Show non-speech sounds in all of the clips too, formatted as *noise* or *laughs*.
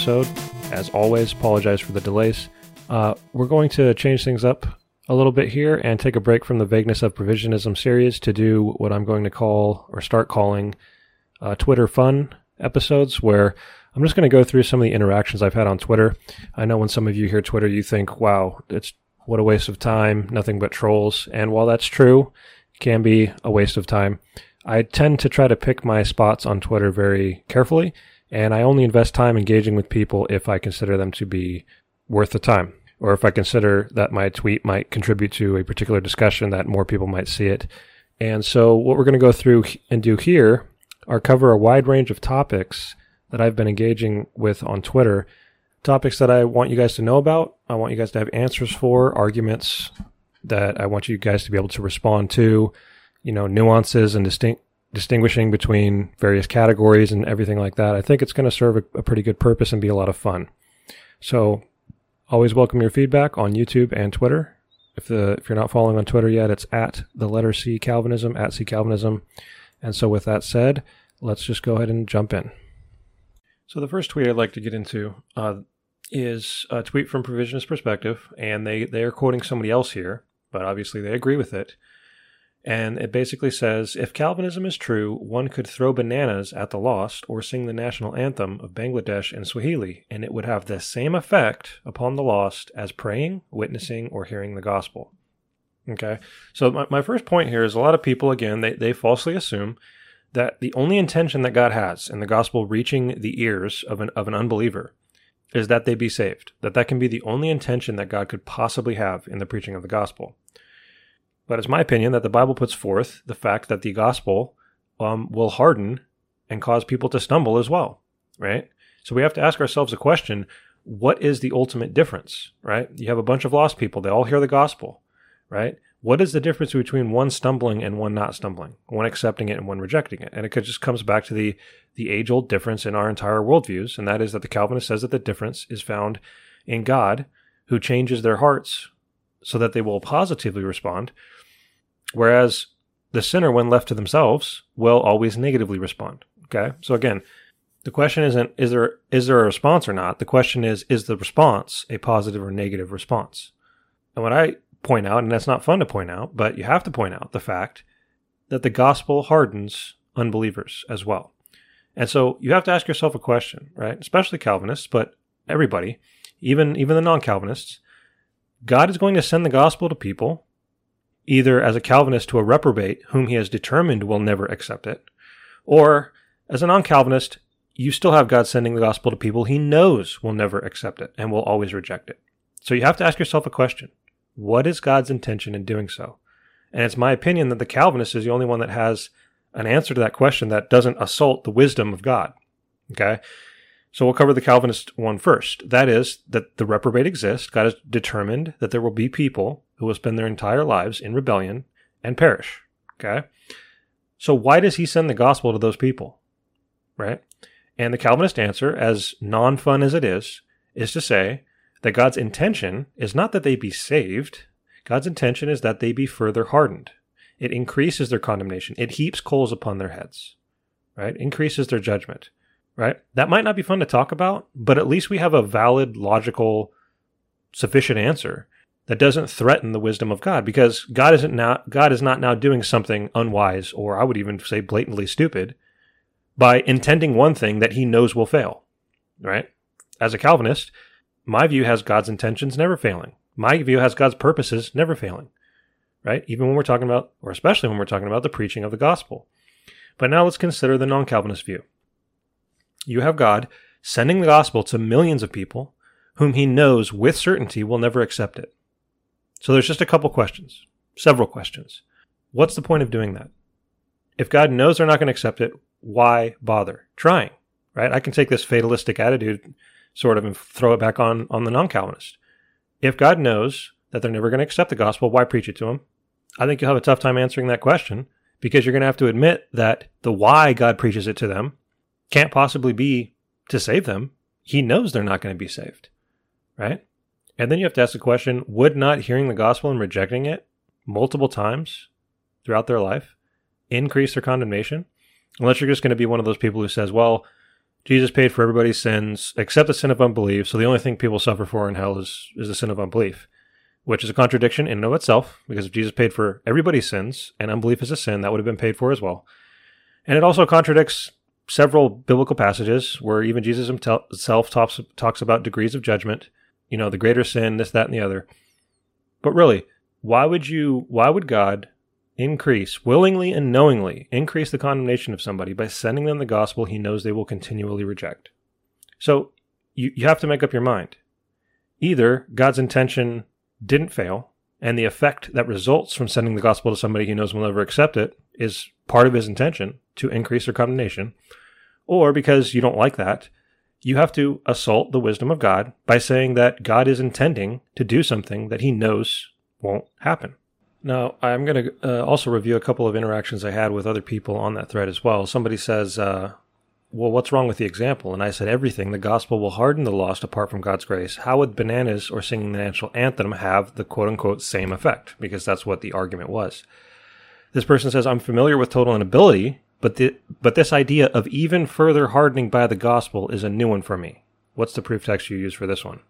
episode. As always, apologize for the delays. Uh, we're going to change things up a little bit here and take a break from the vagueness of provisionism series to do what I'm going to call or start calling uh, Twitter fun episodes, where I'm just going to go through some of the interactions I've had on Twitter. I know when some of you hear Twitter, you think, wow, it's what a waste of time, nothing but trolls. And while that's true, can be a waste of time. I tend to try to pick my spots on Twitter very carefully, and I only invest time engaging with people if I consider them to be worth the time, or if I consider that my tweet might contribute to a particular discussion that more people might see it. And so, what we're going to go through and do here are cover a wide range of topics that I've been engaging with on Twitter. Topics that I want you guys to know about, I want you guys to have answers for, arguments that I want you guys to be able to respond to, you know, nuances and distinct distinguishing between various categories and everything like that. I think it's going to serve a, a pretty good purpose and be a lot of fun. So, always welcome your feedback on YouTube and Twitter. If the if you're not following on Twitter yet, it's at the letter C Calvinism at C Calvinism. And so, with that said, let's just go ahead and jump in. So, the first tweet I'd like to get into uh, is a tweet from Provisionist Perspective, and they they are quoting somebody else here, but obviously they agree with it. And it basically says if Calvinism is true, one could throw bananas at the lost or sing the national anthem of Bangladesh in Swahili, and it would have the same effect upon the lost as praying, witnessing, or hearing the gospel. Okay, so my, my first point here is a lot of people, again, they, they falsely assume that the only intention that God has in the gospel reaching the ears of an, of an unbeliever is that they be saved, that that can be the only intention that God could possibly have in the preaching of the gospel. But it's my opinion that the Bible puts forth the fact that the gospel um, will harden and cause people to stumble as well, right? So we have to ask ourselves a question what is the ultimate difference, right? You have a bunch of lost people, they all hear the gospel, right? What is the difference between one stumbling and one not stumbling, one accepting it and one rejecting it? And it just comes back to the the age old difference in our entire worldviews, and that is that the Calvinist says that the difference is found in God, who changes their hearts so that they will positively respond, Whereas the sinner, when left to themselves, will always negatively respond. Okay. So again, the question isn't is there is there a response or not? The question is is the response a positive or negative response? And what I point out, and that's not fun to point out, but you have to point out the fact that the gospel hardens unbelievers as well. And so you have to ask yourself a question, right? Especially Calvinists, but everybody, even even the non-Calvinists, God is going to send the gospel to people either as a Calvinist to a reprobate whom he has determined will never accept it, or as a non Calvinist, you still have God sending the gospel to people he knows will never accept it and will always reject it. So you have to ask yourself a question What is God's intention in doing so? And it's my opinion that the Calvinist is the only one that has an answer to that question that doesn't assault the wisdom of God. Okay? So we'll cover the Calvinist one first. That is that the reprobate exists. God has determined that there will be people who will spend their entire lives in rebellion and perish. Okay? So why does he send the gospel to those people? Right? And the Calvinist answer, as non fun as it is, is to say that God's intention is not that they be saved. God's intention is that they be further hardened. It increases their condemnation. It heaps coals upon their heads, right? Increases their judgment right? That might not be fun to talk about, but at least we have a valid, logical, sufficient answer that doesn't threaten the wisdom of God because God isn't now God is not now doing something unwise or I would even say blatantly stupid by intending one thing that he knows will fail. Right? As a Calvinist, my view has God's intentions never failing. My view has God's purposes never failing. Right? Even when we're talking about or especially when we're talking about the preaching of the gospel. But now let's consider the non-Calvinist view you have God sending the gospel to millions of people whom he knows with certainty will never accept it. So there's just a couple questions, several questions. What's the point of doing that? If God knows they're not going to accept it, why bother trying? Right? I can take this fatalistic attitude sort of and throw it back on on the non-Calvinist. If God knows that they're never going to accept the gospel, why preach it to them? I think you'll have a tough time answering that question because you're going to have to admit that the why God preaches it to them can't possibly be to save them. He knows they're not going to be saved, right? And then you have to ask the question would not hearing the gospel and rejecting it multiple times throughout their life increase their condemnation? Unless you're just going to be one of those people who says, well, Jesus paid for everybody's sins except the sin of unbelief. So the only thing people suffer for in hell is, is the sin of unbelief, which is a contradiction in and of itself, because if Jesus paid for everybody's sins and unbelief is a sin, that would have been paid for as well. And it also contradicts several biblical passages where even Jesus himself talks, talks about degrees of judgment, you know, the greater sin, this, that, and the other. But really, why would you, why would God increase, willingly and knowingly, increase the condemnation of somebody by sending them the gospel he knows they will continually reject. So you, you have to make up your mind. Either God's intention didn't fail, and the effect that results from sending the gospel to somebody he knows will never accept it is part of his intention to increase their condemnation, or because you don't like that, you have to assault the wisdom of God by saying that God is intending to do something that he knows won't happen. Now, I'm going to uh, also review a couple of interactions I had with other people on that thread as well. Somebody says, uh, Well, what's wrong with the example? And I said, Everything. The gospel will harden the lost apart from God's grace. How would bananas or singing the national anthem have the quote unquote same effect? Because that's what the argument was. This person says, I'm familiar with total inability, but, the, but this idea of even further hardening by the gospel is a new one for me. What's the proof text you use for this one?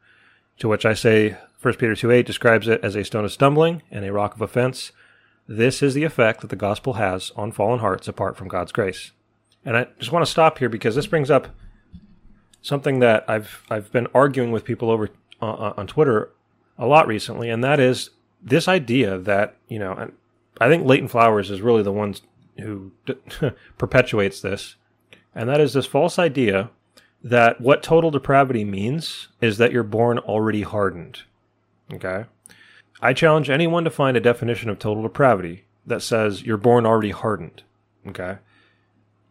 To which I say, 1 Peter 2 8 describes it as a stone of stumbling and a rock of offense. This is the effect that the gospel has on fallen hearts apart from God's grace. And I just want to stop here because this brings up something that I've I've been arguing with people over uh, uh on Twitter a lot recently, and that is this idea that you know, I think Leighton Flowers is really the one who *laughs* perpetuates this, and that is this false idea that what total depravity means is that you're born already hardened. Okay? I challenge anyone to find a definition of total depravity that says you're born already hardened. Okay?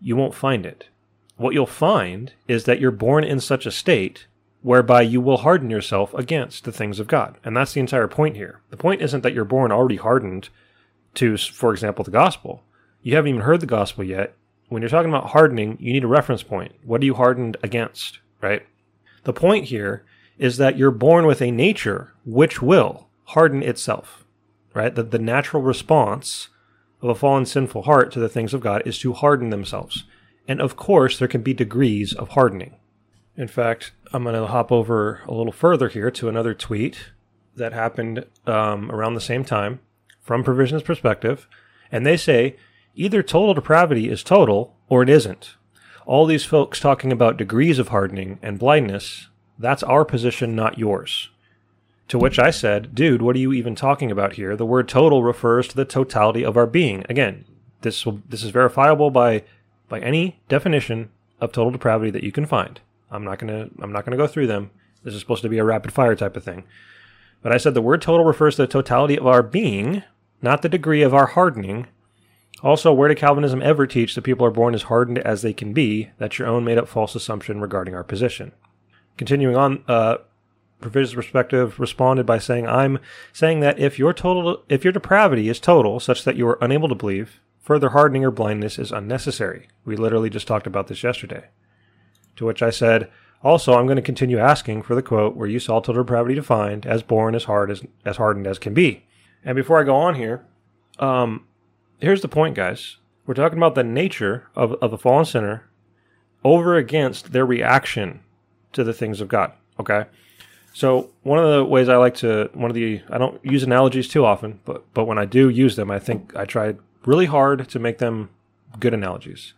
You won't find it. What you'll find is that you're born in such a state whereby you will harden yourself against the things of God. And that's the entire point here. The point isn't that you're born already hardened to, for example, the gospel. You haven't even heard the gospel yet. When you're talking about hardening, you need a reference point. What are you hardened against, right? The point here is that you're born with a nature which will harden itself, right? That the natural response of a fallen sinful heart to the things of God is to harden themselves. And of course, there can be degrees of hardening. In fact, I'm going to hop over a little further here to another tweet that happened um, around the same time from Provisionist perspective. And they say either total depravity is total or it isn't. All these folks talking about degrees of hardening and blindness that's our position, not yours. To which I said, dude, what are you even talking about here? The word total refers to the totality of our being. Again, this will, this is verifiable by by any definition of total depravity that you can find. I'm not gonna I'm not gonna go through them. This is supposed to be a rapid fire type of thing. But I said the word total refers to the totality of our being, not the degree of our hardening. Also, where did Calvinism ever teach that people are born as hardened as they can be? That's your own made up false assumption regarding our position. Continuing on, uh, Provisionist perspective responded by saying, "I'm saying that if your total, if your depravity is total, such that you are unable to believe, further hardening or blindness is unnecessary. We literally just talked about this yesterday." To which I said, "Also, I'm going to continue asking for the quote where you saw total depravity defined as born as hard as as hardened as can be." And before I go on here, um, here's the point, guys. We're talking about the nature of, of a fallen sinner over against their reaction to the things of God. Okay. So one of the ways I like to one of the I don't use analogies too often, but but when I do use them, I think I try really hard to make them good analogies.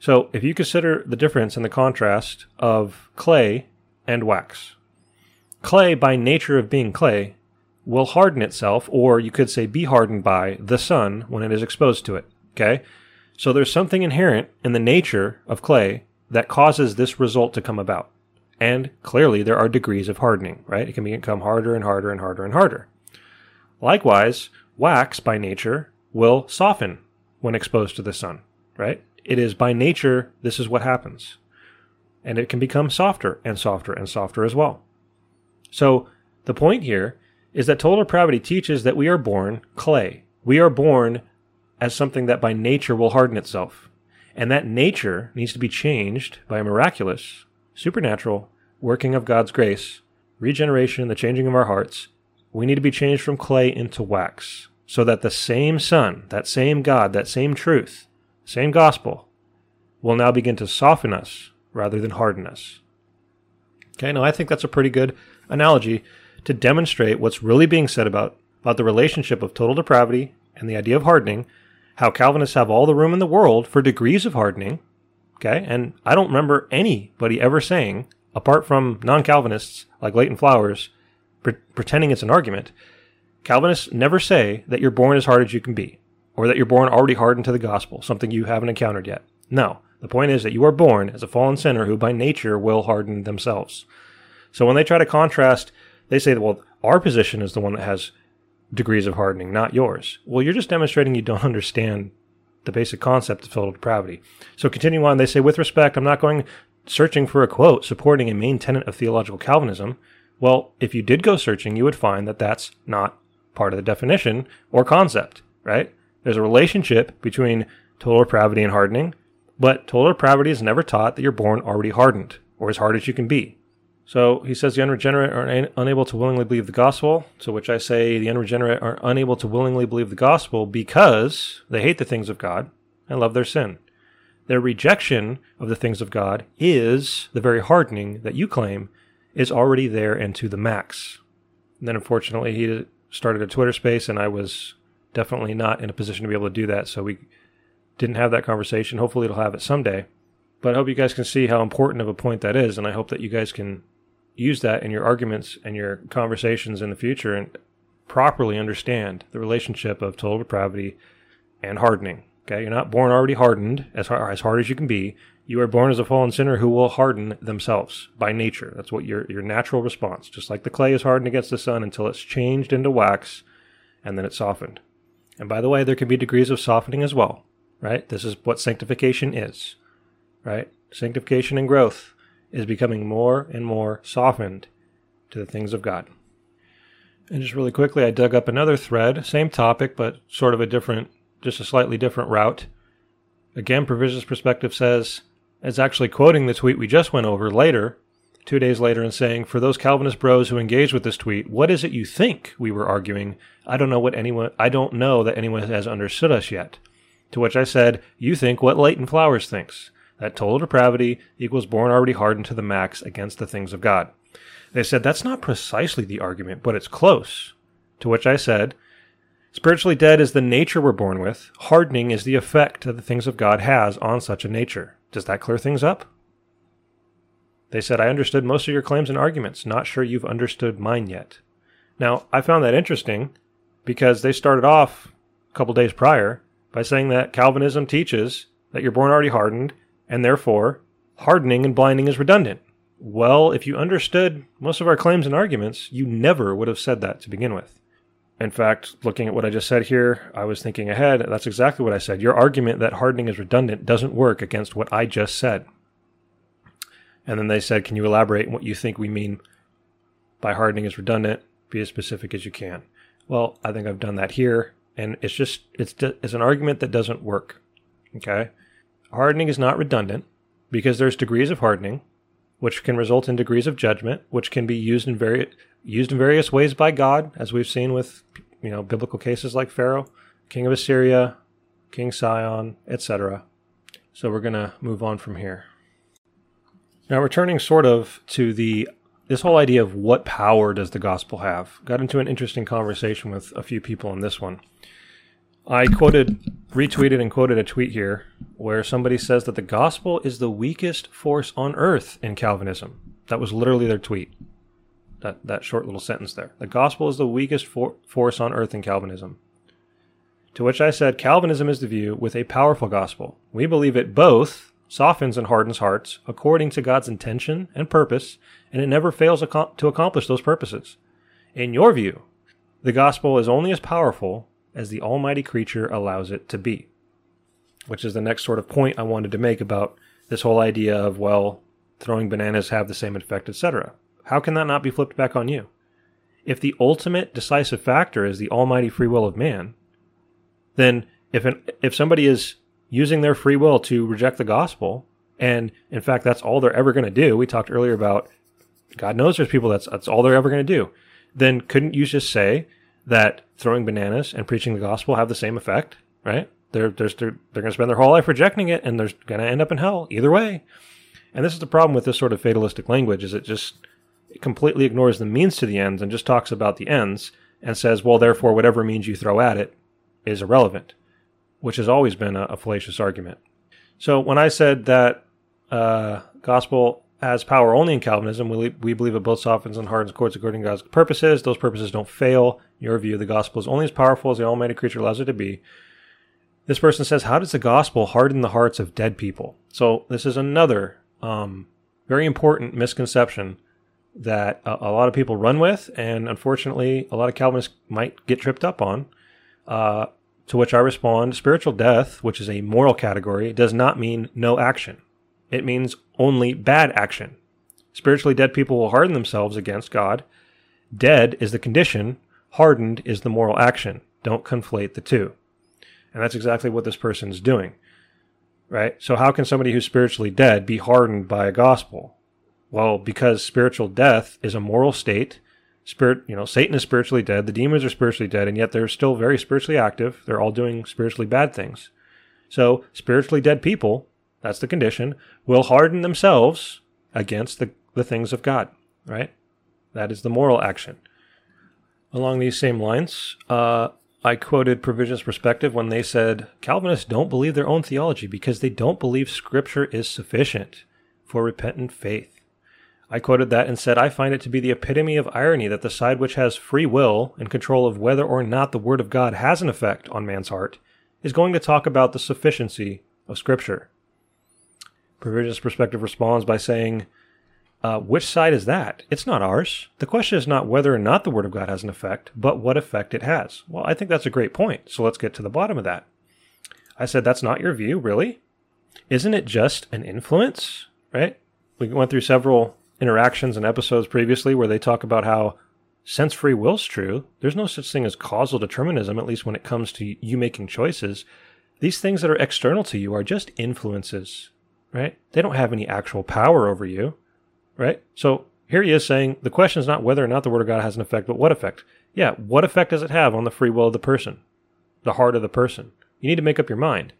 So if you consider the difference and the contrast of clay and wax. Clay by nature of being clay will harden itself or you could say be hardened by the sun when it is exposed to it, okay? So there's something inherent in the nature of clay that causes this result to come about. And clearly, there are degrees of hardening, right? It can become harder and harder and harder and harder. Likewise, wax by nature will soften when exposed to the sun, right? It is by nature, this is what happens. And it can become softer and softer and softer as well. So, the point here is that total depravity teaches that we are born clay. We are born as something that by nature will harden itself. And that nature needs to be changed by a miraculous supernatural working of God's grace, regeneration, the changing of our hearts, we need to be changed from clay into wax so that the same sun, that same God, that same truth, same gospel will now begin to soften us rather than harden us. Okay, now I think that's a pretty good analogy to demonstrate what's really being said about, about the relationship of total depravity and the idea of hardening, how Calvinists have all the room in the world for degrees of hardening. Okay, and I don't remember anybody ever saying, apart from non Calvinists like Leighton Flowers, pre- pretending it's an argument, Calvinists never say that you're born as hard as you can be, or that you're born already hardened to the gospel, something you haven't encountered yet. No, the point is that you are born as a fallen sinner who by nature will harden themselves. So when they try to contrast, they say, that, well, our position is the one that has degrees of hardening, not yours. Well, you're just demonstrating you don't *laughs* understand the basic concept of total depravity. So continue on, they say, with respect, I'm not going searching for a quote supporting a main tenet of theological Calvinism. Well, if you did go searching, you would find that that's not part of the definition or concept, right? There's a relationship between total depravity and hardening, but total depravity is never taught that you're born already hardened or as hard as you can be. So he says the unregenerate are un- unable to willingly believe the gospel, to which I say the unregenerate are unable to willingly believe the gospel because they hate the things of God and love their sin. Their rejection of the things of God is the very hardening that you claim is already there and to the max. And then unfortunately he started a Twitter space and I was definitely not in a position to be able to do that, so we didn't have that conversation. Hopefully it'll have it someday. But I hope you guys can see how important of a point that is, and I hope that you guys can use that in your arguments and your conversations in the future and properly understand the relationship of total depravity and hardening. Okay, you're not born already hardened as hard, as hard as you can be. You are born as a fallen sinner who will harden themselves by nature. That's what your your natural response. Just like the clay is hardened against the sun until it's changed into wax, and then it's softened. And by the way, there can be degrees of softening as well. Right? This is what sanctification is. Right? Sanctification and growth is becoming more and more softened to the things of God. And just really quickly, I dug up another thread, same topic, but sort of a different, just a slightly different route. Again, Provisionist Perspective says, it's actually quoting the tweet we just went over later, two days later, and saying, For those Calvinist bros who engaged with this tweet, what is it you think we were arguing? I don't know what anyone, I don't know that anyone has understood us yet. To which I said, You think what Leighton Flowers thinks that total depravity equals born already hardened to the max against the things of God. They said that's not precisely the argument, but it's close. To which I said, spiritually dead is the nature we're born with, hardening is the effect that the things of God has on such a nature. Does that clear things up? They said, I understood most of your claims and arguments, not sure you've understood mine yet. Now, I found that interesting because they started off a couple days prior by saying that Calvinism teaches that you're born already hardened and therefore hardening and blinding is redundant. Well, if you understood most of our claims and arguments, you never would have said that to begin with. In fact, looking at what I just said here, I was thinking ahead. That's exactly what I said. Your argument that hardening is redundant doesn't work against what I just said. And then they said, Can you elaborate on what you think we mean by hardening is redundant? Be as specific as you can. Well, I think I've done that here. And it's just, it's, it's an argument that doesn't work. Okay hardening is not redundant because there's degrees of hardening, which can result in degrees of judgment, which can be used in used in various ways by God, as we've seen with you know biblical cases like Pharaoh, king of Assyria, King Sihon, etc. So we're gonna move on from here. Now returning sort of to the this whole idea of what power does the gospel have. Got into an interesting conversation with a few people on this one. I quoted, retweeted, and quoted a tweet here where somebody says that the gospel is the weakest force on earth in Calvinism. That was literally their tweet. That that short little sentence there. The gospel is the weakest for- force on earth in Calvinism. To which I said, Calvinism is the view with a powerful gospel. We believe it both softens and hardens hearts according to God's intention and purpose, and it never fails to accomplish those purposes. In your view, the gospel is only as powerful as the almighty creature allows it to be. Which is the next sort of point I wanted to make about this whole idea of, well, throwing bananas have the same effect, etc. How can that not be flipped back on you? If the ultimate decisive factor is the almighty free will of man, then if an, if somebody is using their free will to reject the gospel, and in fact that's all they're ever going to do, we talked earlier about God knows there's people that's that's all they're ever going to do. Then couldn't you just say that throwing bananas and preaching the gospel have the same effect, right? They're, they're, they're, they're going to spend their whole life rejecting it and they're going to end up in hell either way. And this is the problem with this sort of fatalistic language is it just it completely ignores the means to the ends and just talks about the ends and says, well, therefore, whatever means you throw at it is irrelevant, which has always been a, a fallacious argument. So when I said that uh, gospel has power only in Calvinism, we, we believe it both softens and hardens courts according to God's purposes. Those purposes don't fail. In your view, the gospel is only as powerful as the almighty creature allows it to be. This person says, How does the gospel harden the hearts of dead people? So, this is another um, very important misconception that a, a, lot of people run with, and unfortunately, a lot of Calvinists might get tripped up on. Uh, to which I respond spiritual death, which is a moral category, does not mean no action. It means only bad action. Spiritually dead people will harden themselves against God. Dead is the condition, hardened is the moral action. Don't conflate the two. And that's exactly what this person is doing. Right? So, how can somebody who's spiritually dead be hardened by a gospel? Well, because spiritual death is a moral state. Spirit, you know, Satan is spiritually dead. The demons are spiritually dead, and yet they're still very spiritually active. They're all doing spiritually bad things. So, spiritually dead people, that's the condition, will harden themselves against the, the things of God, right? That is the moral action. Along these same lines, uh, I quoted Provisionist Perspective when they said Calvinists don't believe their own theology because they don't believe Scripture is sufficient for repentant faith. I quoted that and said, I find it to be the epitome of irony that the side which has free will and control of whether or not the Word of God has an effect on man's heart is going to talk about the sufficiency of Scripture. Provisionist Perspective responds by saying, uh, which side is that? It's not ours. The question is not whether or not the Word of God has an effect, but what effect it has. Well, I think that's a great point. So let's get to the bottom of that. I said, that's not your view, really? Isn't it just an influence? Right? We went through several interactions and episodes previously where they talk about how since free will's true, there's no such thing as causal determinism, at least when it comes to you making choices. These things that are external to you are just influences, right? They don't have any actual power over you, right? So here he is saying the question is not whether or not the Word of God has an effect, but what effect? Yeah, what effect does it have on the free will of the person, the heart of the person? You need to make up your mind.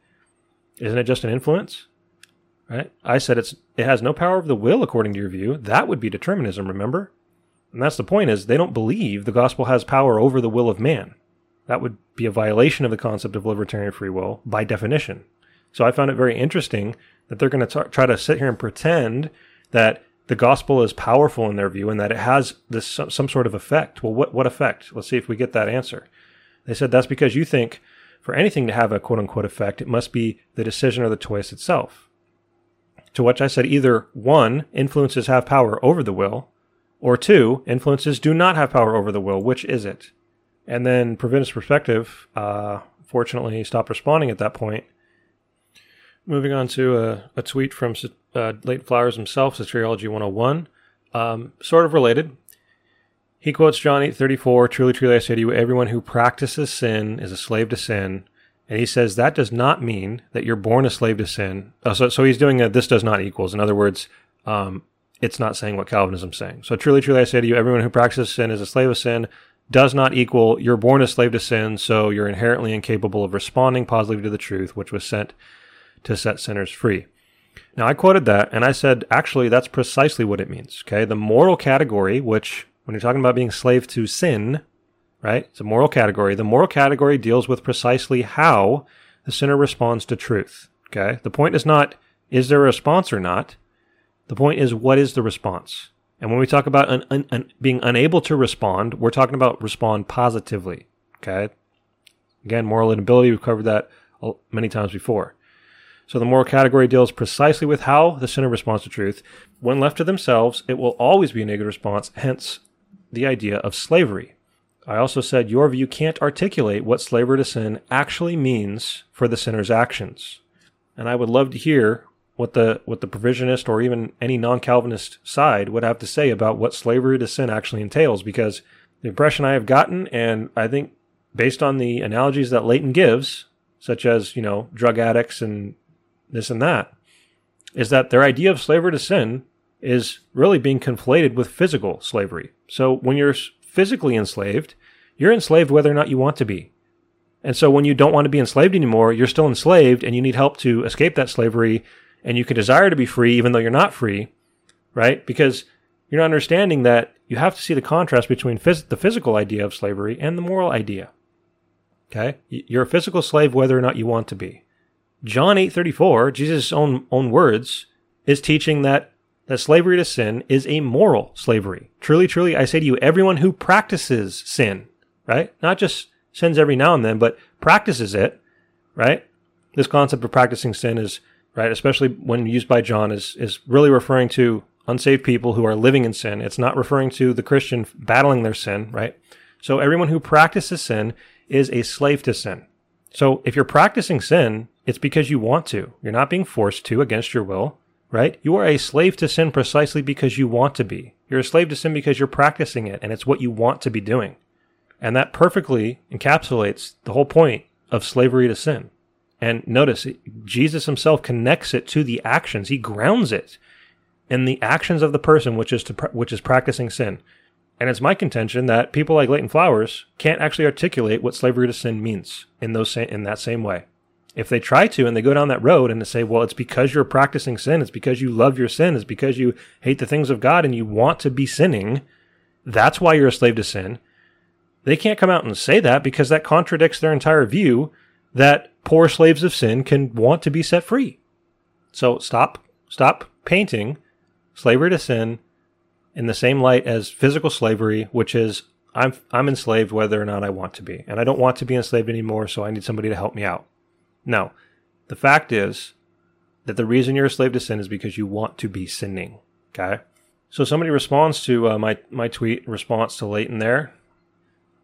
Isn't it just an influence? right? I said it's it has no power of the will according to your view. That would be determinism, remember? And that's the point is they don't believe the gospel has power over the will of man. That would be a violation of the concept of libertarian free will by definition. So I found it very interesting that they're going to try to sit here and pretend that the gospel is powerful in their view and that it has this some, some sort of effect. Well, what what effect? Let's see if we get that answer. They said that's because you think for anything to have a quote unquote effect, it must be the decision or the choice itself. To which I said either one, influences have power over the will, or two, influences do not have power over the will. Which is it? And then Provisionist Perspective, uh, fortunately, stopped responding at that point. Moving on to a, a tweet from uh, Leighton Flowers himself, Soteriology 101, um, sort of related. He quotes John 8:34, "Truly, truly, I say to you, everyone who practices sin is a slave to sin." And he says that does not mean that you're born a slave to sin. Uh, so, so he's doing a this does not equals. In other words, um, it's not saying what Calvinism's saying. So truly, truly, I say to you, everyone who practices sin is a slave of sin. Does not equal you're born a slave to sin, so you're inherently incapable of responding positively to the truth, which was sent to set sinners free. Now, I quoted that and I said, actually, that's precisely what it means. Okay. The moral category, which when you're talking about being slave to sin, right? It's a moral category. The moral category deals with precisely how the sinner responds to truth. Okay. The point is not, is there a response or not? The point is, what is the response? And when we talk about being unable to respond, we're talking about respond positively. Okay. Again, moral inability, we've covered that many times before. So the moral category deals precisely with how the sinner responds to truth. When left to themselves, it will always be a negative response, hence the idea of slavery. I also said your view can't articulate what slavery to sin actually means for the sinner's actions. And I would love to hear what the what the provisionist or even any non-Calvinist side would have to say about what slavery to sin actually entails because the impression I have gotten and I think based on the analogies that Leighton gives, such as, you know, drug addicts and this and that, is that their idea of slavery to sin is really being conflated with physical slavery. So when you're physically enslaved, you're enslaved whether or not you want to be. And so when you don't want to be enslaved anymore, you're still enslaved and you need help to escape that slavery. and you can desire to be free even though you're not free, right? Because you're not understanding that you have to see the contrast between phys- the physical idea of slavery and the moral idea. Okay? You're a physical slave whether or not you want to be. John 8:34, Jesus' own own words, is teaching that that slavery to sin is a moral slavery. Truly, truly, I say to you, everyone who practices sin, right? Not just sins every now and then, but practices it, right? This concept of practicing sin is, right, especially when used by John, is, is really referring to unsaved people who are living in sin. It's not referring to the Christian battling their sin, right? So everyone who practices sin is a slave to sin. So if you're practicing sin, it's because you want to. You're not being forced to against your will, right? You are a slave to sin precisely because you want to be. You're a slave to sin because you're practicing it and it's what you want to be doing. And that perfectly encapsulates the whole point of slavery to sin. And notice, Jesus himself connects it to the actions. He grounds it in the actions of the person, which is to which is practicing sin. And it's my contention that people like Leighton Flowers can't actually articulate what slavery to sin means in those in that same way. If they try to and they go down that road and they say, well, it's because you're practicing sin, it's because you love your sin, it's because you hate the things of God and you want to be sinning, that's why you're a slave to sin. They can't come out and say that because that contradicts their entire view that poor slaves of sin can want to be set free. So stop, stop painting slavery to sin in the same light as physical slavery, which is I'm I'm enslaved whether or not I want to be, and I don't want to be enslaved anymore, so I need somebody to help me out. No, the fact is that the reason you're a slave to sin is because you want to be sinning. Okay, so somebody responds to uh, my my tweet response to Leighton there,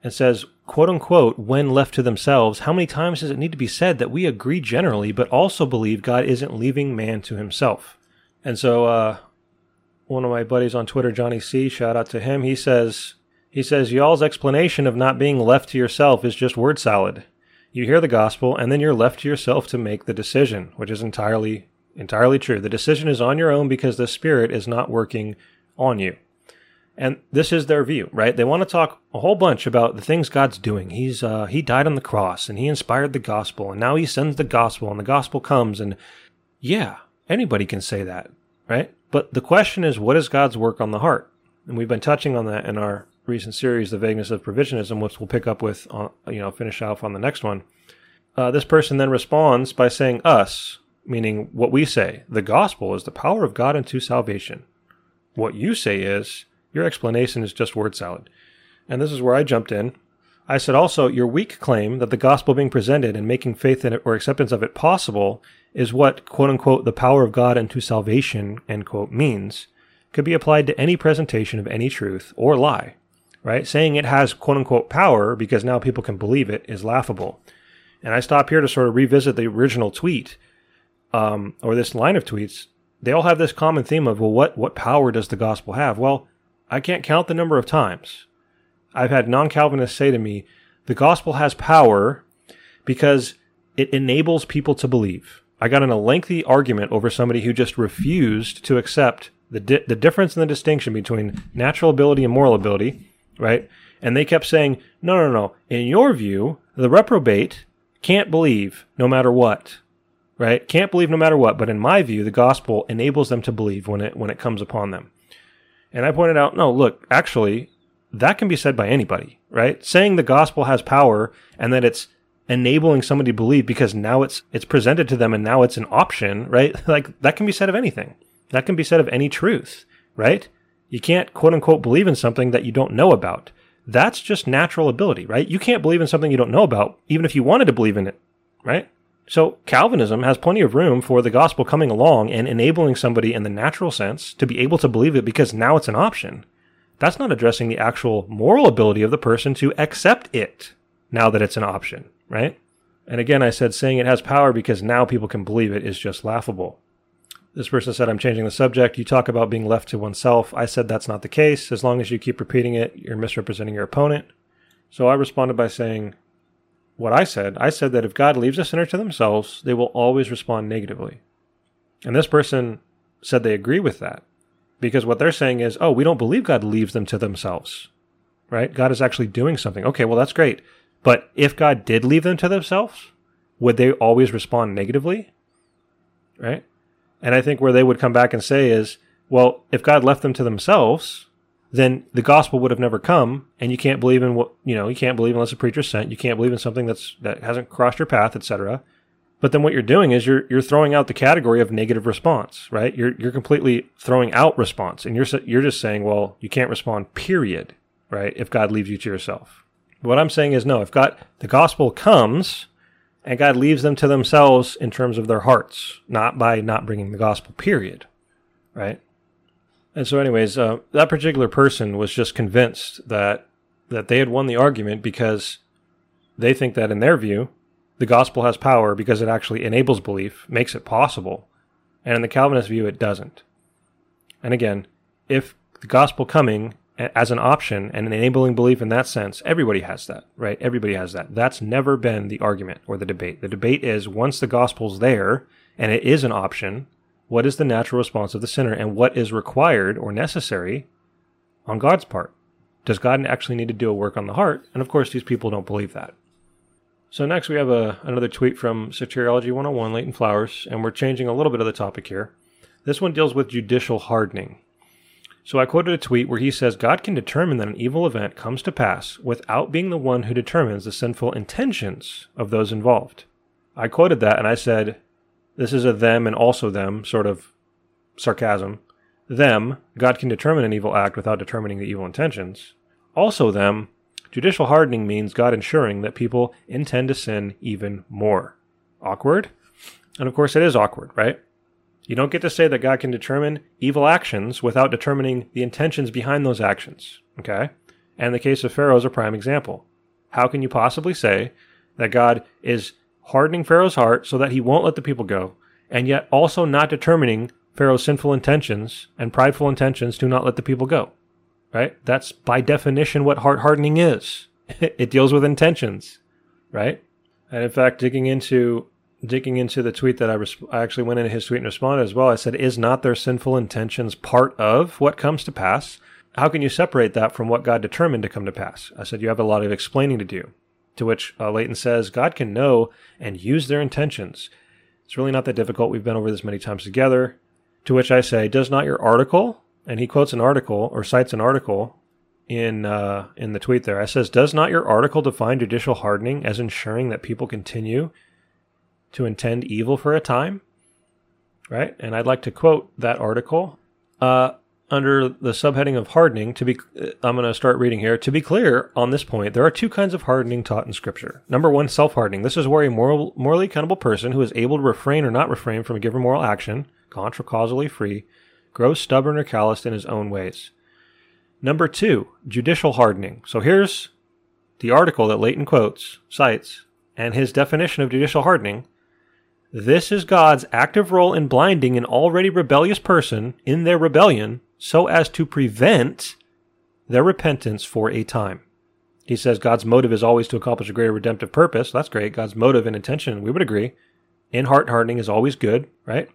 and says, quote unquote, when left to themselves, how many times does it need to be said that we agree generally, but also believe God isn't leaving man to himself? And so, uh, one of my buddies on Twitter, Johnny C, shout out to him. He says, he says, y'all's explanation of not being left to yourself is just word salad. You hear the gospel, and then you're left to yourself to make the decision, which is entirely, entirely true. The decision is on your own because the Spirit is not working on you. And this is their view, right? They want to talk a whole bunch about the things God's doing. He's uh, he died on the cross and he inspired the gospel and now he sends the gospel and the gospel comes and yeah, anybody can say that, right? But the question is what is God's work on the heart? And we've been touching on that in our recent series, The Vagueness of Provisionism, which we'll pick up with, on, you know, finish off on the next one. Uh, this person then responds by saying us, meaning what we say. The gospel is the power of God unto salvation. What you say is your explanation is just word salad. And this is where I jumped in. I said also, your weak claim that the gospel being presented and making faith in it or acceptance of it possible is what, quote unquote, the power of God unto salvation, end quote, means, could be applied to any presentation of any truth or lie, right? Saying it has, quote unquote, power because now people can believe it is laughable. And I stop here to sort of revisit the original tweet, um, or this line of tweets. They all have this common theme of, well, what, what power does the gospel have? Well, I can't count the number of times I've had non Calvinists say to me, the gospel has power because it enables people to believe. I got in a lengthy argument over somebody who just refused to accept the, di- the difference in the distinction between natural ability and moral ability, right? And they kept saying, no, no, no. In your view, the reprobate can't believe no matter what, right? Can't believe no matter what. But in my view, the gospel enables them to believe when it when it comes upon them. And I pointed out, no, look, actually, that can be said by anybody, right? Saying the gospel has power and that it's enabling somebody to believe because now it's it's presented to them and now it's an option, right? *laughs* Like that can be said of anything. That can be said of any truth, right? You can't quote unquote believe in something that you don't know about. That's just natural ability, right? You can't believe in something you don't know about, even if you wanted to believe in it, right? So Calvinism has plenty of room for the gospel coming along and enabling somebody in the natural sense to be able to believe it because now it's an option. That's not addressing the actual moral ability of the person to accept it now that it's an option, right? And again, I said saying it has power because now people can believe it is just laughable. This person said, I'm changing the subject. You talk about being left to oneself. I said that's not the case. As long as you keep repeating it, you're misrepresenting your opponent. So I responded by saying, what I said. I said that if God leaves a sinner to themselves, they will always respond negatively. And this person said they agree with that because what they're saying is, oh, we don't believe God leaves them to themselves, right? God is actually doing something. Okay, well, that's great. But if God did leave them to themselves, would they always respond negatively? Right? And I think where they would come back and say is, well, if God left them to themselves, then the gospel would have never come, and you can't believe in what you know. You can't believe unless a preacher's sent. You can't believe in something that's that hasn't crossed your path, etc. But then what you're doing is you're you're throwing out the category of negative response, right? You're you're completely throwing out response, and you're you're just saying, well, you can't respond, period, right? If God leaves you to yourself. What I'm saying is no. If God the gospel comes, and God leaves them to themselves in terms of their hearts, not by not bringing the gospel, period, right? And so, anyways, uh, that particular person was just convinced that that they had won the argument because they think that, in their view, the gospel has power because it actually enables belief, makes it possible, and in the Calvinist view, it doesn't. And again, if the gospel coming as an option and enabling belief in that sense, everybody has that, right? Everybody has that. That's never been the argument or the debate. The debate is once the gospel's there and it is an option, what is the natural response of the sinner and what is required or necessary on God's part? Does God actually need to do a work on the heart? And of course, these people don't believe that. So next we have a, another tweet from Soteriology 101, Leighton Flowers, and we're changing a little bit of the topic here. This one deals with judicial hardening. So I quoted a tweet where he says God can determine that an evil event comes to pass without being the one who determines the sinful intentions of those involved. I quoted that and I said, this is a them and also them sort of sarcasm. Them, God can determine an evil act without determining the evil intentions. Also, them, judicial hardening means God ensuring that people intend to sin even more. Awkward? And of course, it is awkward, right? You don't get to say that God can determine evil actions without determining the intentions behind those actions, okay? And the case of Pharaoh is a prime example. How can you possibly say that God is hardening Pharaoh's heart so that he won't let the people go, and yet also not determining Pharaoh's sinful intentions and prideful intentions to not let the people go. Right? That's by definition what heart hardening is. *laughs* it deals with intentions, right? And in fact, digging into digging into the tweet that I, resp- I actually went into his tweet and responded as well. I said, "Is not their sinful intentions part of what comes to pass? How can you separate that from what God determined to come to pass?" I said, "You have a lot of explaining to do." To which uh, Leighton says, God can know and use their intentions. It's really not that difficult. We've been over this many times together. To which I say, Does not your article, and he quotes an article or cites an article in uh, in the tweet there. I says, Does not your article define judicial hardening as ensuring that people continue to intend evil for a time? Right? And I'd like to quote that article. Uh, under the subheading of hardening, to be, uh, I'm going to start reading here. To be clear on this point, there are two kinds of hardening taught in Scripture. Number one, self hardening. This is where a moral, morally accountable person who is able to refrain or not refrain from a given moral action, contra causally free, grows stubborn or calloused in his own ways. Number two, judicial hardening. So here's the article that Leighton quotes, cites, and his definition of judicial hardening. This is God's active role in blinding an already rebellious person in their rebellion so as to prevent their repentance for a time. He says God's motive is always to accomplish a greater redemptive purpose. That's great. God's motive and intention, we would agree. In heart hardening is always good, right?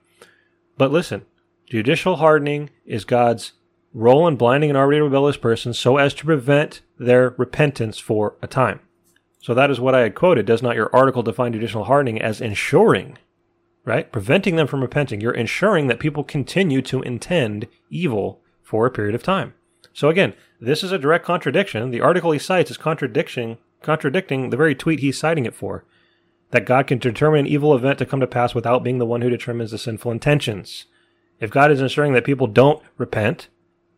But listen, judicial hardening is God's role in blinding an already rebellious person so as to prevent their repentance for a time. So that is what I had quoted. Does not your article define judicial hardening as ensuring right? Preventing them from repenting. You're ensuring that people continue to intend evil for a period of time. So again, this is a direct contradiction. The article he cites is contradicting contradicting the very tweet he's citing it for. That God can determine an evil event to come to pass without being the one who determines the sinful intentions. If God is ensuring that people don't repent,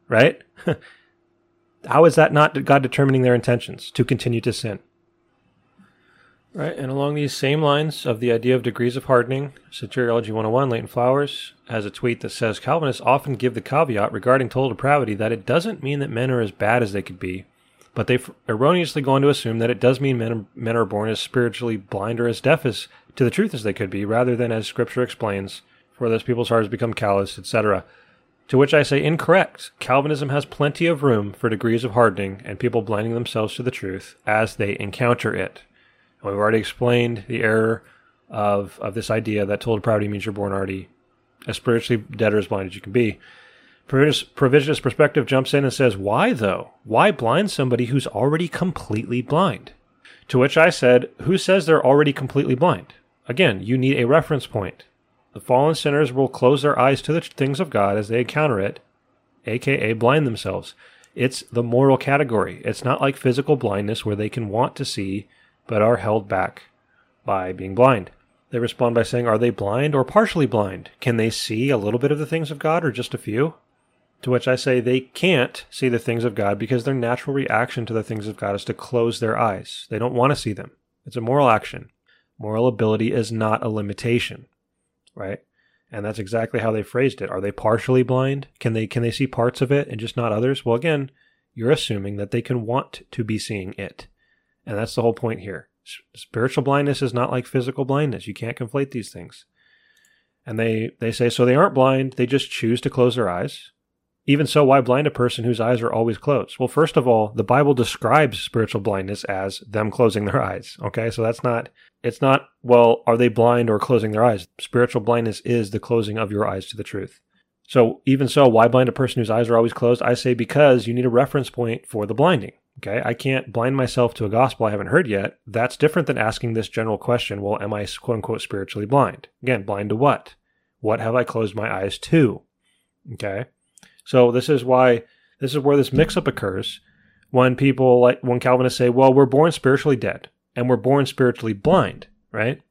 right? *laughs* How is that not God determining their intentions to continue to sin? Right, and along these same lines of the idea of degrees of hardening, Soteriology 101, Leighton Flowers, has a tweet that says Calvinists often give the caveat regarding total depravity that it doesn't mean that men are as bad as they could be, but they've erroneously go on to assume that it does mean men, men are born as spiritually blind or as deaf as to the truth as they could be, rather than as Scripture explains, for those people's hearts become callous, etc. To which I say incorrect. Calvinism has plenty of room for degrees of hardening and people blinding themselves to the truth as they encounter it. And We've already explained the error of, of this idea that total depravity means you're born already as spiritually dead or as blind as you can be. Provisionist perspective jumps in and says, Why though? Why blind somebody who's already completely blind? To which I said, Who says they're already completely blind? Again, you need a reference point. The fallen sinners will close their eyes to the things of God as they encounter it, aka blind themselves. It's the moral category. It's not like physical blindness where they can want to see but are held back by being blind. They respond by saying, Are they blind or partially blind? Can they see a little bit of the things of God or just a few? To which I say they can't see the things of God because their natural reaction to the things of God is to close their eyes. They don't want to see them. It's a moral action. Moral ability is not a limitation, right? And that's exactly how they phrased it. Are they partially blind? Can they can they see parts of it and just not others? Well, again, you're assuming that they can want to be seeing it. And that's the whole point here. Spiritual blindness is not like physical blindness. You can't conflate these things. And they they say so they aren't blind, they just choose to close their eyes. Even so, why blind a person whose eyes are always closed? Well, first of all, the Bible describes spiritual blindness as them closing their eyes. Okay, so that's not, it's not, well, are they blind or closing their eyes? Spiritual blindness is the closing of your eyes to the truth. So, even so, why blind a person whose eyes are always closed? I say because you need a reference point for the blinding. Okay, I can't blind myself to a gospel I haven't heard yet. That's different than asking this general question well, am I quote unquote spiritually blind? Again, blind to what? What have I closed my eyes to? Okay. So this is why this is where this mix-up occurs when people like when Calvinists say, "Well, we're born spiritually dead and we're born spiritually blind," right?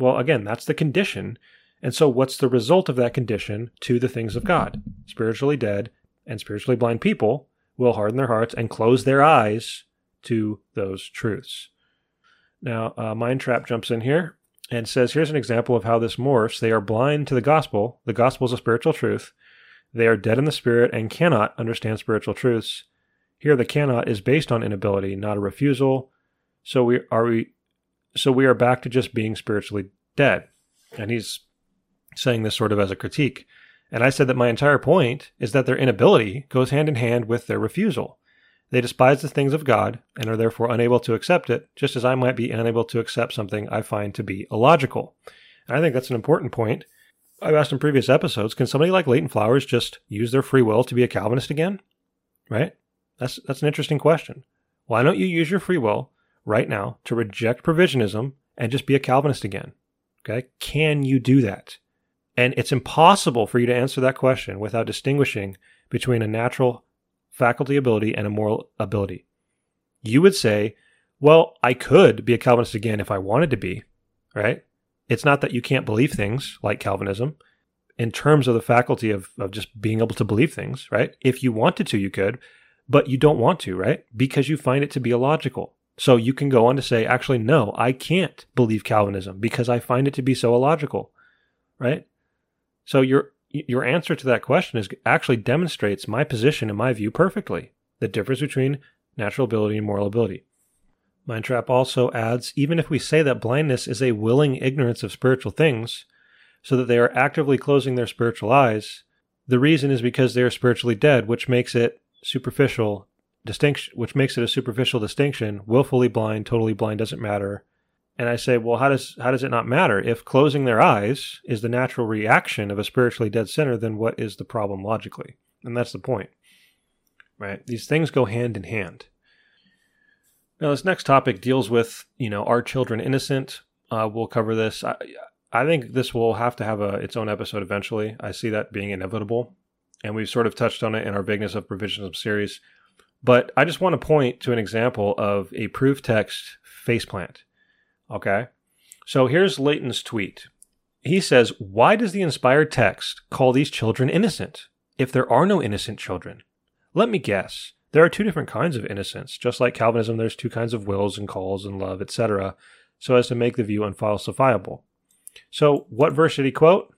Well, again, that's the condition. And so what's the result of that condition to the things of God? Spiritually dead and spiritually blind people will harden their hearts and close their eyes to those truths. Now, uh, Mind Trap jumps in here and says, here's an example of how this morphs. They are blind to the gospel. The gospel is a spiritual truth. They are dead in the spirit and cannot understand spiritual truths. Here, the cannot is based on inability, not a refusal. So we are we, so we are back to just being spiritually dead. And he's saying this sort of as a critique. And I said that my entire point is that their inability goes hand in hand with their refusal. They despise the things of God and are therefore unable to accept it, just as I might be unable to accept something I find to be illogical. And I think that's an important point I've asked in previous episodes, can somebody like Leighton Flowers just use their free will to be a Calvinist again? Right? That's that's an interesting question. Why don't you use your free will right now to reject provisionism and just be a Calvinist again? Okay? Can you do that? And it's impossible for you to answer that question without distinguishing between a natural faculty ability and a moral ability. You would say, well, I could be a Calvinist again if I wanted to be, right? It's not that you can't believe things like Calvinism in terms of the faculty of, of just being able to believe things, right? If you wanted to, you could, but you don't want to, right? Because you find it to be illogical. So you can go on to say, actually, no, I can't believe Calvinism because I find it to be so illogical, right? So your your answer to that question is actually demonstrates my position and my view perfectly. The difference between natural ability and moral ability. Mindtrap also adds even if we say that blindness is a willing ignorance of spiritual things, so that they are actively closing their spiritual eyes, the reason is because they are spiritually dead, which makes it superficial distinction, which makes it a superficial distinction. Willfully blind, totally blind doesn't matter. And I say, well, how does how does it not matter if closing their eyes is the natural reaction of a spiritually dead sinner? Then what is the problem logically? And that's the point, right? These things go hand in hand. Now, this next topic deals with, you know, are children innocent? Uh, we'll cover this. I, I think this will have to have a, its own episode eventually. I see that being inevitable. And we've sort of touched on it in our Vagueness of Provisionism series. But I just want to point to an example of a proof text faceplant. Okay. So here's Leighton's tweet. He says, Why does the inspired text call these children innocent if there are no innocent children? Let me guess. There are two different kinds of innocence. Just like Calvinism, there's two kinds of wills and calls and love, etc., so as to make the view unfalsifiable. So, what verse did he quote?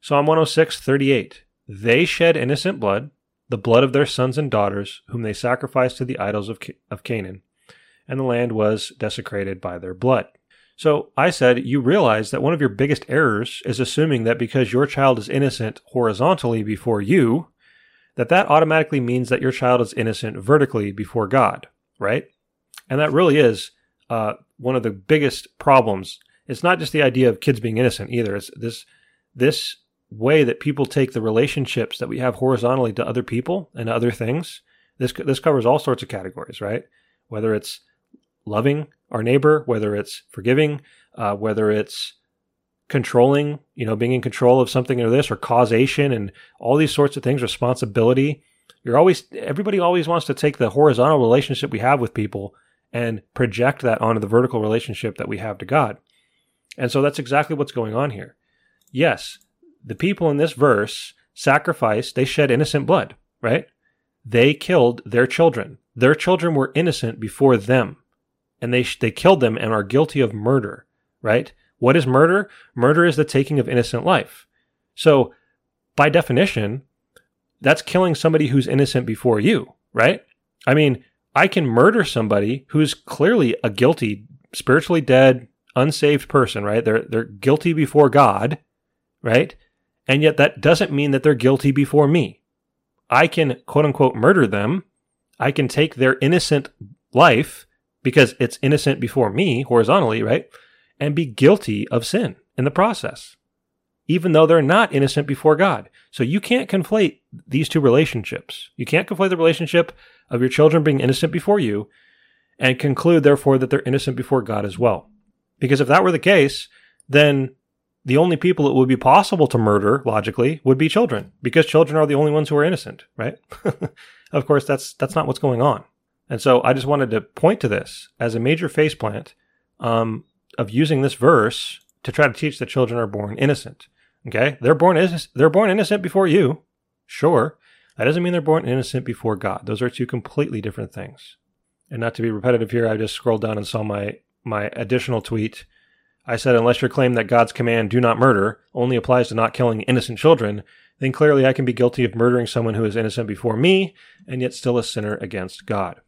Psalm 106, 38. They shed innocent blood, the blood of their sons and daughters, whom they sacrificed to the idols of, of Canaan, and the land was desecrated by their blood. So I said, you realize that one of your biggest errors is assuming that because your child is innocent horizontally before you, that that automatically means that your child is innocent vertically before God, right? And that really is uh, one of the biggest problems. It's not just the idea of kids being innocent either. It's this this way that people take the relationships that we have horizontally to other people and other things. This this covers all sorts of categories, right? Whether it's loving our neighbor, whether it's forgiving, uh, whether it's controlling, you know, being in control of something or this or causation and all these sorts of things, responsibility. You're always, everybody always wants to take the horizontal relationship we have with people and project that onto the vertical relationship that we have to God. And so that's exactly what's going on here. Yes, the people in this verse sacrificed, they shed innocent blood, right? They killed their children. Their children were innocent before them, and they, they killed them and are guilty of murder, right? What is murder? Murder is the taking of innocent life. So, by definition, that's killing somebody who's innocent before you, right? I mean, I can murder somebody who's clearly a guilty, spiritually dead, unsaved person, right? They're they're guilty before God, right? And yet that doesn't mean that they're guilty before me. I can quote unquote murder them. I can take their innocent life because it's innocent before me horizontally, right? And be guilty of sin in the process, even though they're not innocent before God. So you can't conflate these two relationships. You can't conflate the relationship of your children being innocent before you and conclude, therefore, that they're innocent before God as well. Because if that were the case, then the only people it would be possible to murder logically would be children because children are the only ones who are innocent, right? *laughs* of course, that's that's not what's going on. And so I just wanted to point to this as a major faceplant um, of using this verse to try to teach that children are born innocent. Okay, they're born is they're born innocent before you. Sure, that doesn't mean they're born innocent before God. Those are two completely different things. And not to be repetitive here, I just scrolled down and saw my my additional tweet. I said, unless your claim that God's command "do not murder" only applies to not killing innocent children, then clearly I can be guilty of murdering someone who is innocent before me and yet still a sinner against God.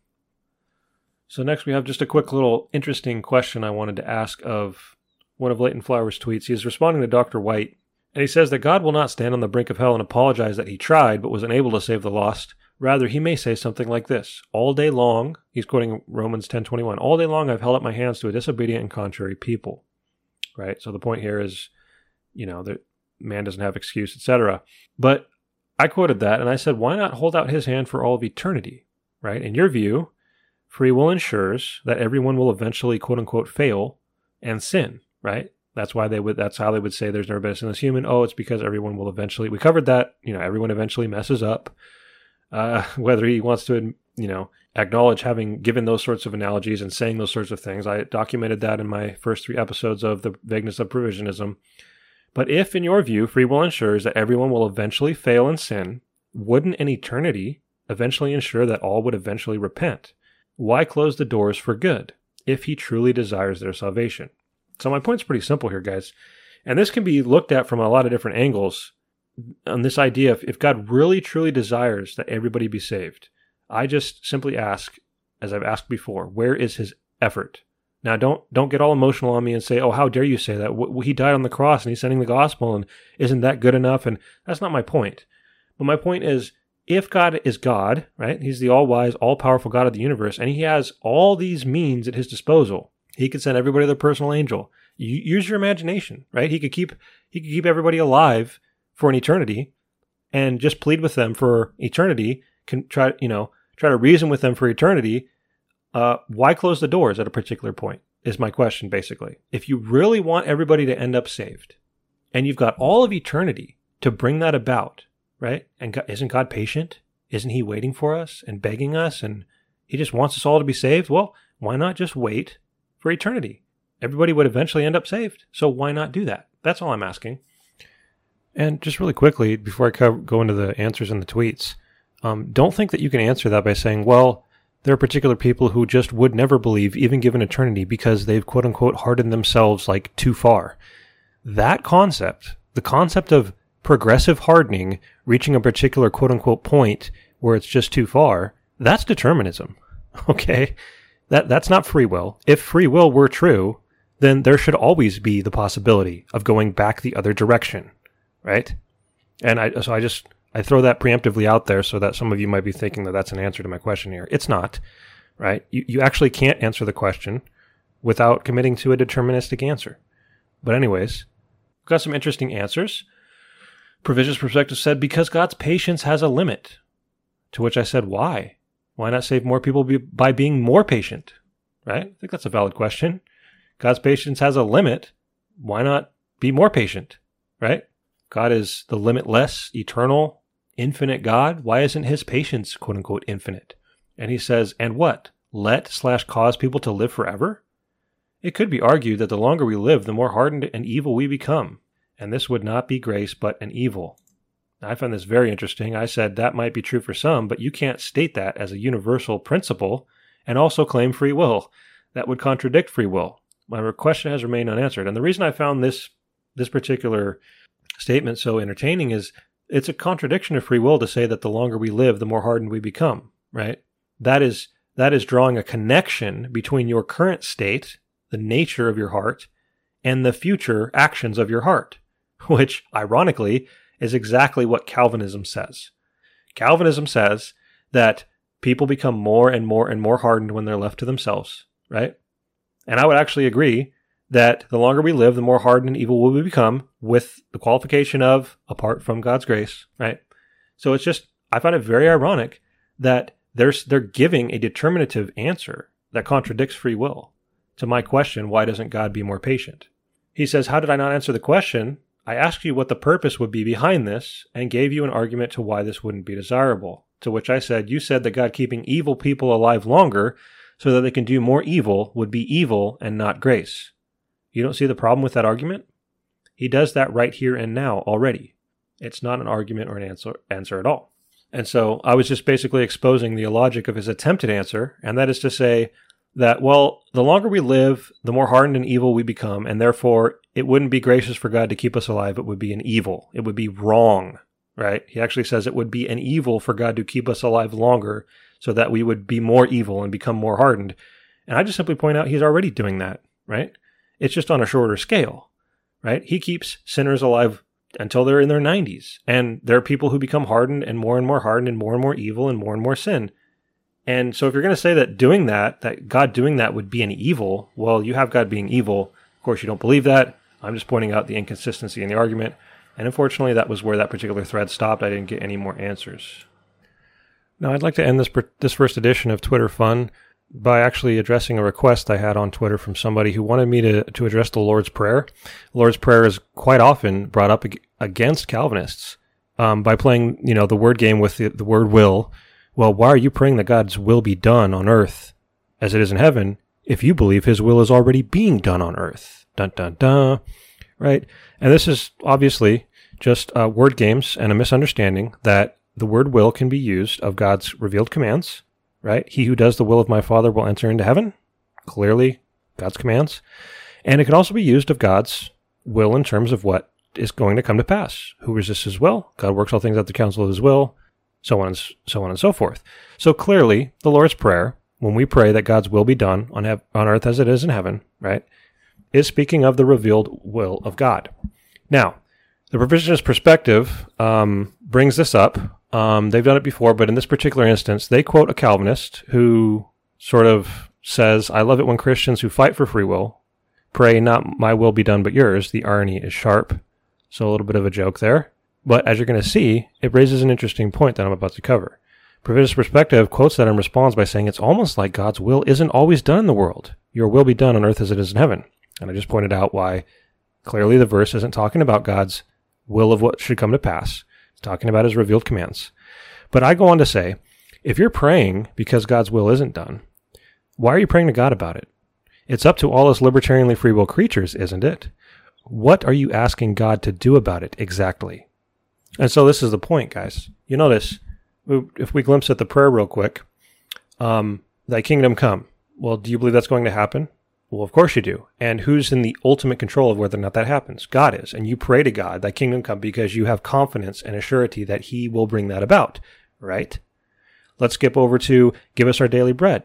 So next we have just a quick little interesting question I wanted to ask of one of Leighton Flowers' tweets. He is responding to Dr. White, and he says that God will not stand on the brink of hell and apologize that he tried but was unable to save the lost. Rather, he may say something like this: "All day long, he's quoting Romans 10:21. All day long, I've held up my hands to a disobedient and contrary people." Right. So the point here is, you know, that man doesn't have excuse, etc. But I quoted that and I said, why not hold out his hand for all of eternity? Right. In your view, Free will ensures that everyone will eventually quote unquote fail and sin, right? That's why they would that's how they would say there's never been a sinless human. Oh, it's because everyone will eventually we covered that, you know, everyone eventually messes up. Uh, *laughs* whether he wants to you know, acknowledge having given those sorts of analogies and saying those sorts of things. I documented that in my first three episodes of the vagueness of provisionism. But if, in your view, free will ensures that everyone will eventually fail and sin, wouldn't an eternity eventually ensure that all would eventually repent? Why close the doors for good if he truly desires their salvation? So, my point's pretty simple here, guys. And this can be looked at from a lot of different angles on this idea of if God really truly desires that everybody be saved. I just simply ask, as I've asked before, where is his effort? Now, don't don't get all emotional on me and say, "Oh, how dare you say that? He died on the cross and he's sending the gospel, and isn't that good enough?" And that's not my point. But my point is, if God is God, right? He's the all wise, all powerful God of the universe, and he has all these means at his disposal. He could send everybody their personal angel. Use your imagination, right? He could keep he could keep everybody alive for an eternity, and just plead with them for eternity. Can try you know try to reason with them for eternity. Uh, why close the doors at a particular point? Is my question basically. If you really want everybody to end up saved, and you've got all of eternity to bring that about, right? And God, isn't God patient? Isn't He waiting for us and begging us? And He just wants us all to be saved? Well, why not just wait for eternity? Everybody would eventually end up saved. So why not do that? That's all I'm asking. And just really quickly, before I go into the answers in the tweets, um, don't think that you can answer that by saying, well, there are particular people who just would never believe, even given eternity, because they've quote unquote hardened themselves like too far. That concept, the concept of progressive hardening reaching a particular quote unquote point where it's just too far, that's determinism. *laughs* Okay? That that's not free will. If free will were true, then there should always be the possibility of going back the other direction, right? And I so I just I throw that preemptively out there so that some of you might be thinking that that's an answer to my question here. It's not, right? You you actually can't answer the question without committing to a deterministic answer. But anyways, we've got some interesting answers. Provisionist Perspective said, because God's patience has a limit. To which I said, why? Why not save more people by being more patient? Right? I think that's a valid question. God's patience has a limit. Why not be more patient, right? God is the limitless, eternal, infinite God. Why isn't his patience, quote unquote, infinite? And he says, and what? Let slash cause people to live forever? It could be argued that the longer we live, the more hardened and evil we become. And this would not be grace, but an evil. I found this very interesting. I said that might be true for some, but you can't state that as a universal principle and also claim free will. That would contradict free will. My question has remained unanswered. And the reason I found this this particular statement so entertaining is it's a contradiction of free will to say that the longer we live, the more hardened we become, right? That is that is drawing a connection between your current state, the nature of your heart, and the future actions of your heart, *laughs* which ironically is exactly what Calvinism says. Calvinism says that people become more and more and more hardened when they're left to themselves, right? And I would actually agree that the longer we live, the more hardened and evil will we become with the qualification of apart from God's grace, right? So it's just, I find it very ironic that there's, they're giving a determinative answer that contradicts free will to my question, why doesn't God be more patient? He says, How did I not answer the question? I asked you what the purpose would be behind this and gave you an argument to why this wouldn't be desirable. To which I said, You said that God keeping evil people alive longer so that they can do more evil would be evil and not grace. You don't see the problem with that argument? He does that right here and now already. It's not an argument or an answer, answer at all. And so I was just basically exposing the illogic of his attempted answer, and that is to say that, well, the longer we live, the more hardened and evil we become, and therefore it wouldn't be gracious for God to keep us alive. It would be an evil. It would be wrong, right? He actually says it would be an evil for God to keep us alive longer so that we would be more evil and become more hardened. And I just simply point out he's already doing that, right? It's just on a shorter scale, right? He keeps sinners alive until they're in their 90s. And there are people who become hardened and more and more hardened and more and more evil and more and more sin. And so if you're going to say that doing that, that God doing that would be an evil, well, you have God being evil. Of course, you don't believe that. I'm just pointing out the inconsistency in the argument. And unfortunately, that was where that particular thread stopped. I didn't get any more answers. Now, I'd like to end this this first edition of Twitter Fun by actually addressing a request I had on Twitter from somebody who wanted me to, to address the Lord's Prayer. The Lord's Prayer is quite often brought up against Calvinists um, by playing, you know, the word game with the, the word will. Well, why are you praying that God's will be done on earth as it is in heaven if you believe his will is already being done on earth? Dun dun dun. Right? And this is obviously just uh, word games and a misunderstanding that the word will can be used of God's revealed commands right? He who does the will of my Father will enter into heaven. Clearly, God's commands. And it can also be used of God's will in terms of what is going to come to pass. Who resists his will? God works all things out the counsel of his will, so on and so on and so forth. So clearly, the Lord's Prayer, when we pray that God's will be done on, hev- on earth as it is in heaven, right, is speaking of the revealed will of God. Now, the provisionist perspective um, brings this up um, they've done it before, but in this particular instance, they quote a Calvinist who sort of says, I love it when Christians who fight for free will pray, not my will be done, but yours. The irony is sharp. So a little bit of a joke there. But as you're going to see, it raises an interesting point that I'm about to cover. Provisionist Perspective quotes that and responds by saying it's almost like God's will isn't always done in the world. Your will be done on earth as it is in heaven. And I just pointed out why clearly the verse isn't talking about God's will of what should come to pass It's talking about his revealed commands. But I go on to say, if you're praying because God's will isn't done, why are you praying to God about it? It's up to all us libertarianly free will creatures, isn't it? What are you asking God to do about it exactly? And so this is the point, guys. You notice, if we glimpse at the prayer real quick, um, thy kingdom come. Well, do you believe that's going to happen? Well, of course you do. And who's in the ultimate control of whether or not that happens? God is. And you pray to God, thy kingdom come, because you have confidence and a surety that he will bring that about, right? Let's skip over to give us our daily bread,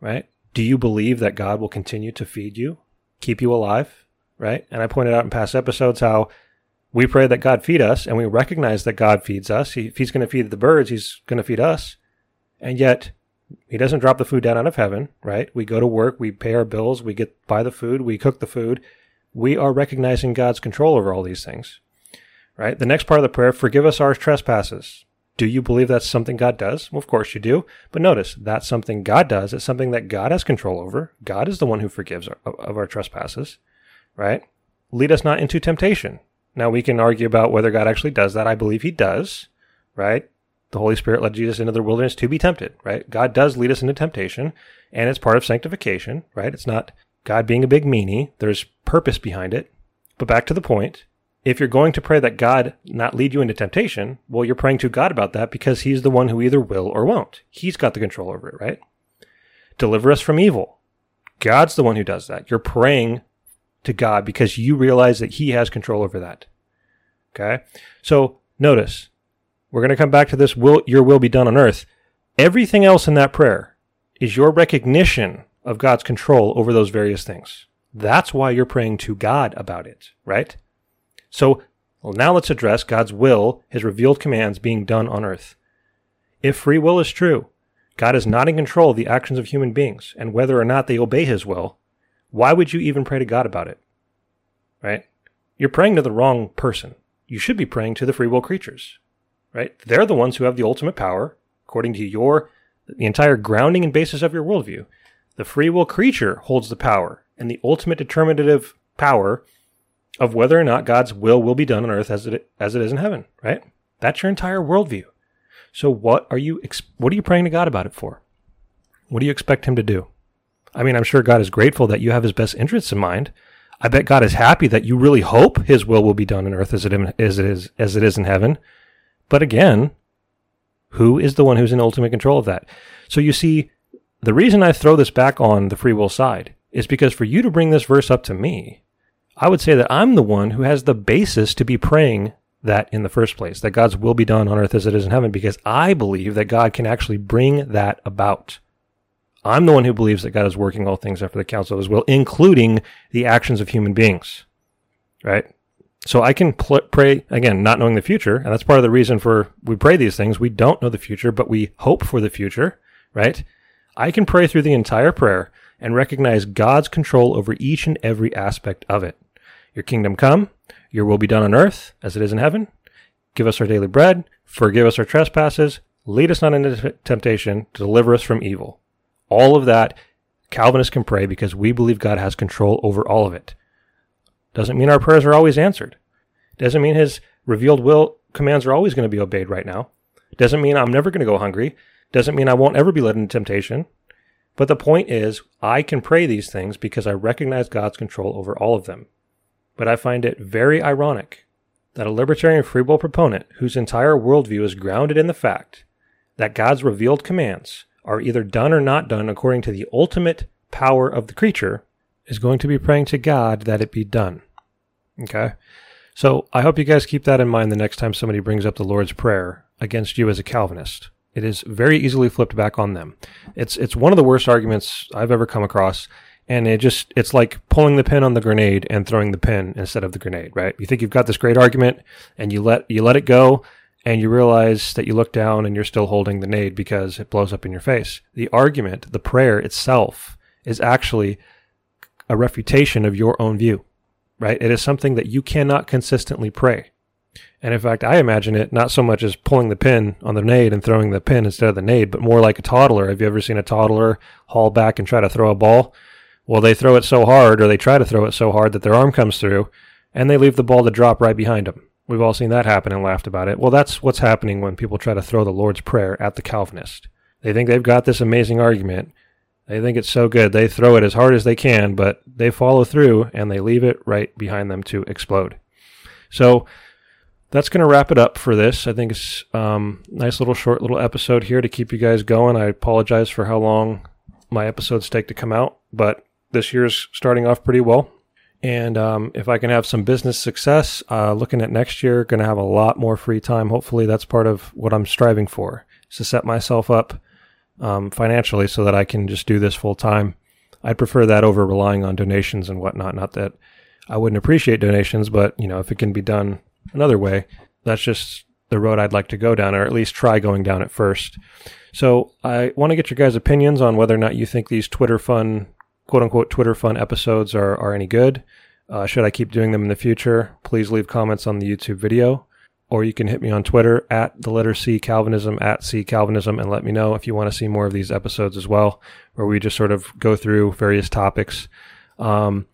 right? Do you believe that God will continue to feed you, keep you alive, right? And I pointed out in past episodes how we pray that God feed us and we recognize that God feeds us. If he's going to feed the birds, he's going to feed us. And yet he doesn't drop the food down out of heaven, right? We go to work, we pay our bills, we get buy the food, we cook the food. We are recognizing God's control over all these things. Right? The next part of the prayer, forgive us our trespasses. Do you believe that's something God does? Well, of course you do. But notice, that's something God does. It's something that God has control over. God is the one who forgives our, of our trespasses, right? lead us not into temptation. Now we can argue about whether God actually does that. I believe he does, right? The Holy Spirit led Jesus into the wilderness to be tempted, right? God does lead us into temptation, and it's part of sanctification, right? It's not God being a big meanie. There's purpose behind it. But back to the point, if you're going to pray that God not lead you into temptation, well, you're praying to God about that because He's the one who either will or won't. He's got the control over it, right? Deliver us from evil. God's the one who does that. You're praying to God because you realize that He has control over that. Okay? So notice, we're going to come back to this will your will be done on earth. Everything else in that prayer is your recognition of God's control over those various things. That's why you're praying to God about it, right? So well, now let's address God's will, his revealed commands being done on earth. If free will is true, God is not in control of the actions of human beings and whether or not they obey his will, why would you even pray to God about it? Right? You're praying to the wrong person. You should be praying to the free will creatures. Right? They're the ones who have the ultimate power, according to your the entire grounding and basis of your worldview. The free will creature holds the power and the ultimate determinative power of whether or not God's will will be done on earth as it as it is in heaven, right? That's your entire worldview. So what are you what are you praying to God about it for? What do you expect him to do? I mean, I'm sure God is grateful that you have his best interests in mind. I bet God is happy that you really hope his will will be done on earth as it, as it is as it is in heaven. But again, who is the one who's in ultimate control of that? So you see, the reason I throw this back on the free will side is because for you to bring this verse up to me, I would say that I'm the one who has the basis to be praying that in the first place, that God's will be done on earth as it is in heaven, because I believe that God can actually bring that about. I'm the one who believes that God is working all things after the counsel of his will, including the actions of human beings. Right? So I can pl- pray, again, not knowing the future, and that's part of the reason for we pray these things. We don't know the future, but we hope for the future, right? I can pray through the entire prayer and recognize God's control over each and every aspect of it. Your kingdom come, your will be done on earth as it is in heaven. Give us our daily bread, forgive us our trespasses, lead us not into temptation, deliver us from evil. All of that Calvinists can pray because we believe God has control over all of it. Doesn't mean our prayers are always answered. Doesn't mean his revealed will commands are always going to be obeyed right now. Doesn't mean I'm never going to go hungry. Doesn't mean I won't ever be led into temptation. But the point is, I can pray these things because I recognize God's control over all of them but I find it very ironic that a libertarian free will proponent whose entire worldview is grounded in the fact that God's revealed commands are either done or not done according to the ultimate power of the creature is going to be praying to God that it be done. Okay? So I hope you guys keep that in mind the next time somebody brings up the Lord's Prayer against you as a Calvinist. It is very easily flipped back on them. It's it's one of the worst arguments I've ever come across and it just it's like pulling the pin on the grenade and throwing the pin instead of the grenade right you think you've got this great argument and you let you let it go and you realize that you look down and you're still holding the nade because it blows up in your face the argument the prayer itself is actually a refutation of your own view right it is something that you cannot consistently pray and in fact, I imagine it not so much as pulling the pin on the nade and throwing the pin instead of the nade, but more like a toddler. Have you ever seen a toddler haul back and try to throw a ball? Well, they throw it so hard, or they try to throw it so hard that their arm comes through, and they leave the ball to drop right behind them. We've all seen that happen and laughed about it. Well, that's what's happening when people try to throw the Lord's Prayer at the Calvinist. They think they've got this amazing argument. They think it's so good. They throw it as hard as they can, but they follow through and they leave it right behind them to explode. So that's going to wrap it up for this. I think it's um, nice little short little episode here to keep you guys going. I apologize for how long my episodes take to come out, but this year's starting off pretty well. And um, if I can have some business success, uh, looking at next year, going to have a lot more free time. Hopefully, that's part of what I'm striving for, is to set myself up um, financially so that I can just do this full time. I'd prefer that over relying on donations and whatnot. Not that I wouldn't appreciate donations, but you know, if it can be done another way, that's just the road I'd like to go down, or at least try going down at first. So I want to get your guys' opinions on whether or not you think these Twitter fun quote unquote Twitter fun episodes are, are any good. Uh, should I keep doing them in the future? Please leave comments on the YouTube video. Or you can hit me on Twitter at the letter C Calvinism at C Calvinism and let me know if you want to see more of these episodes as well, where we just sort of go through various topics. Um,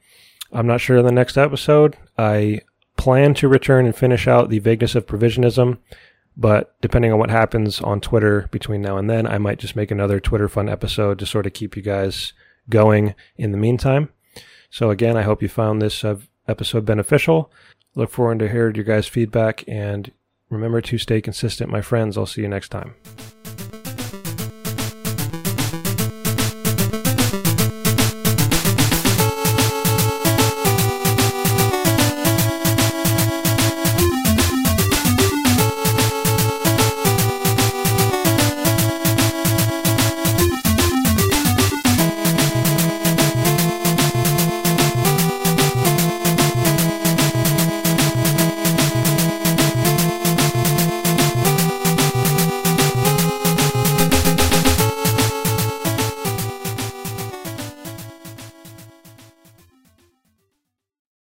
I'm not sure in the next episode. I plan to return and finish out the vagueness of provisionism, but depending on what happens on Twitter between now and then, I might just make another Twitter fun episode to sort of keep you guys going in the meantime. So again, I hope you found this uh, episode beneficial. Look forward to hearing your guys' feedback and remember to stay consistent, my friends. I'll see you next time.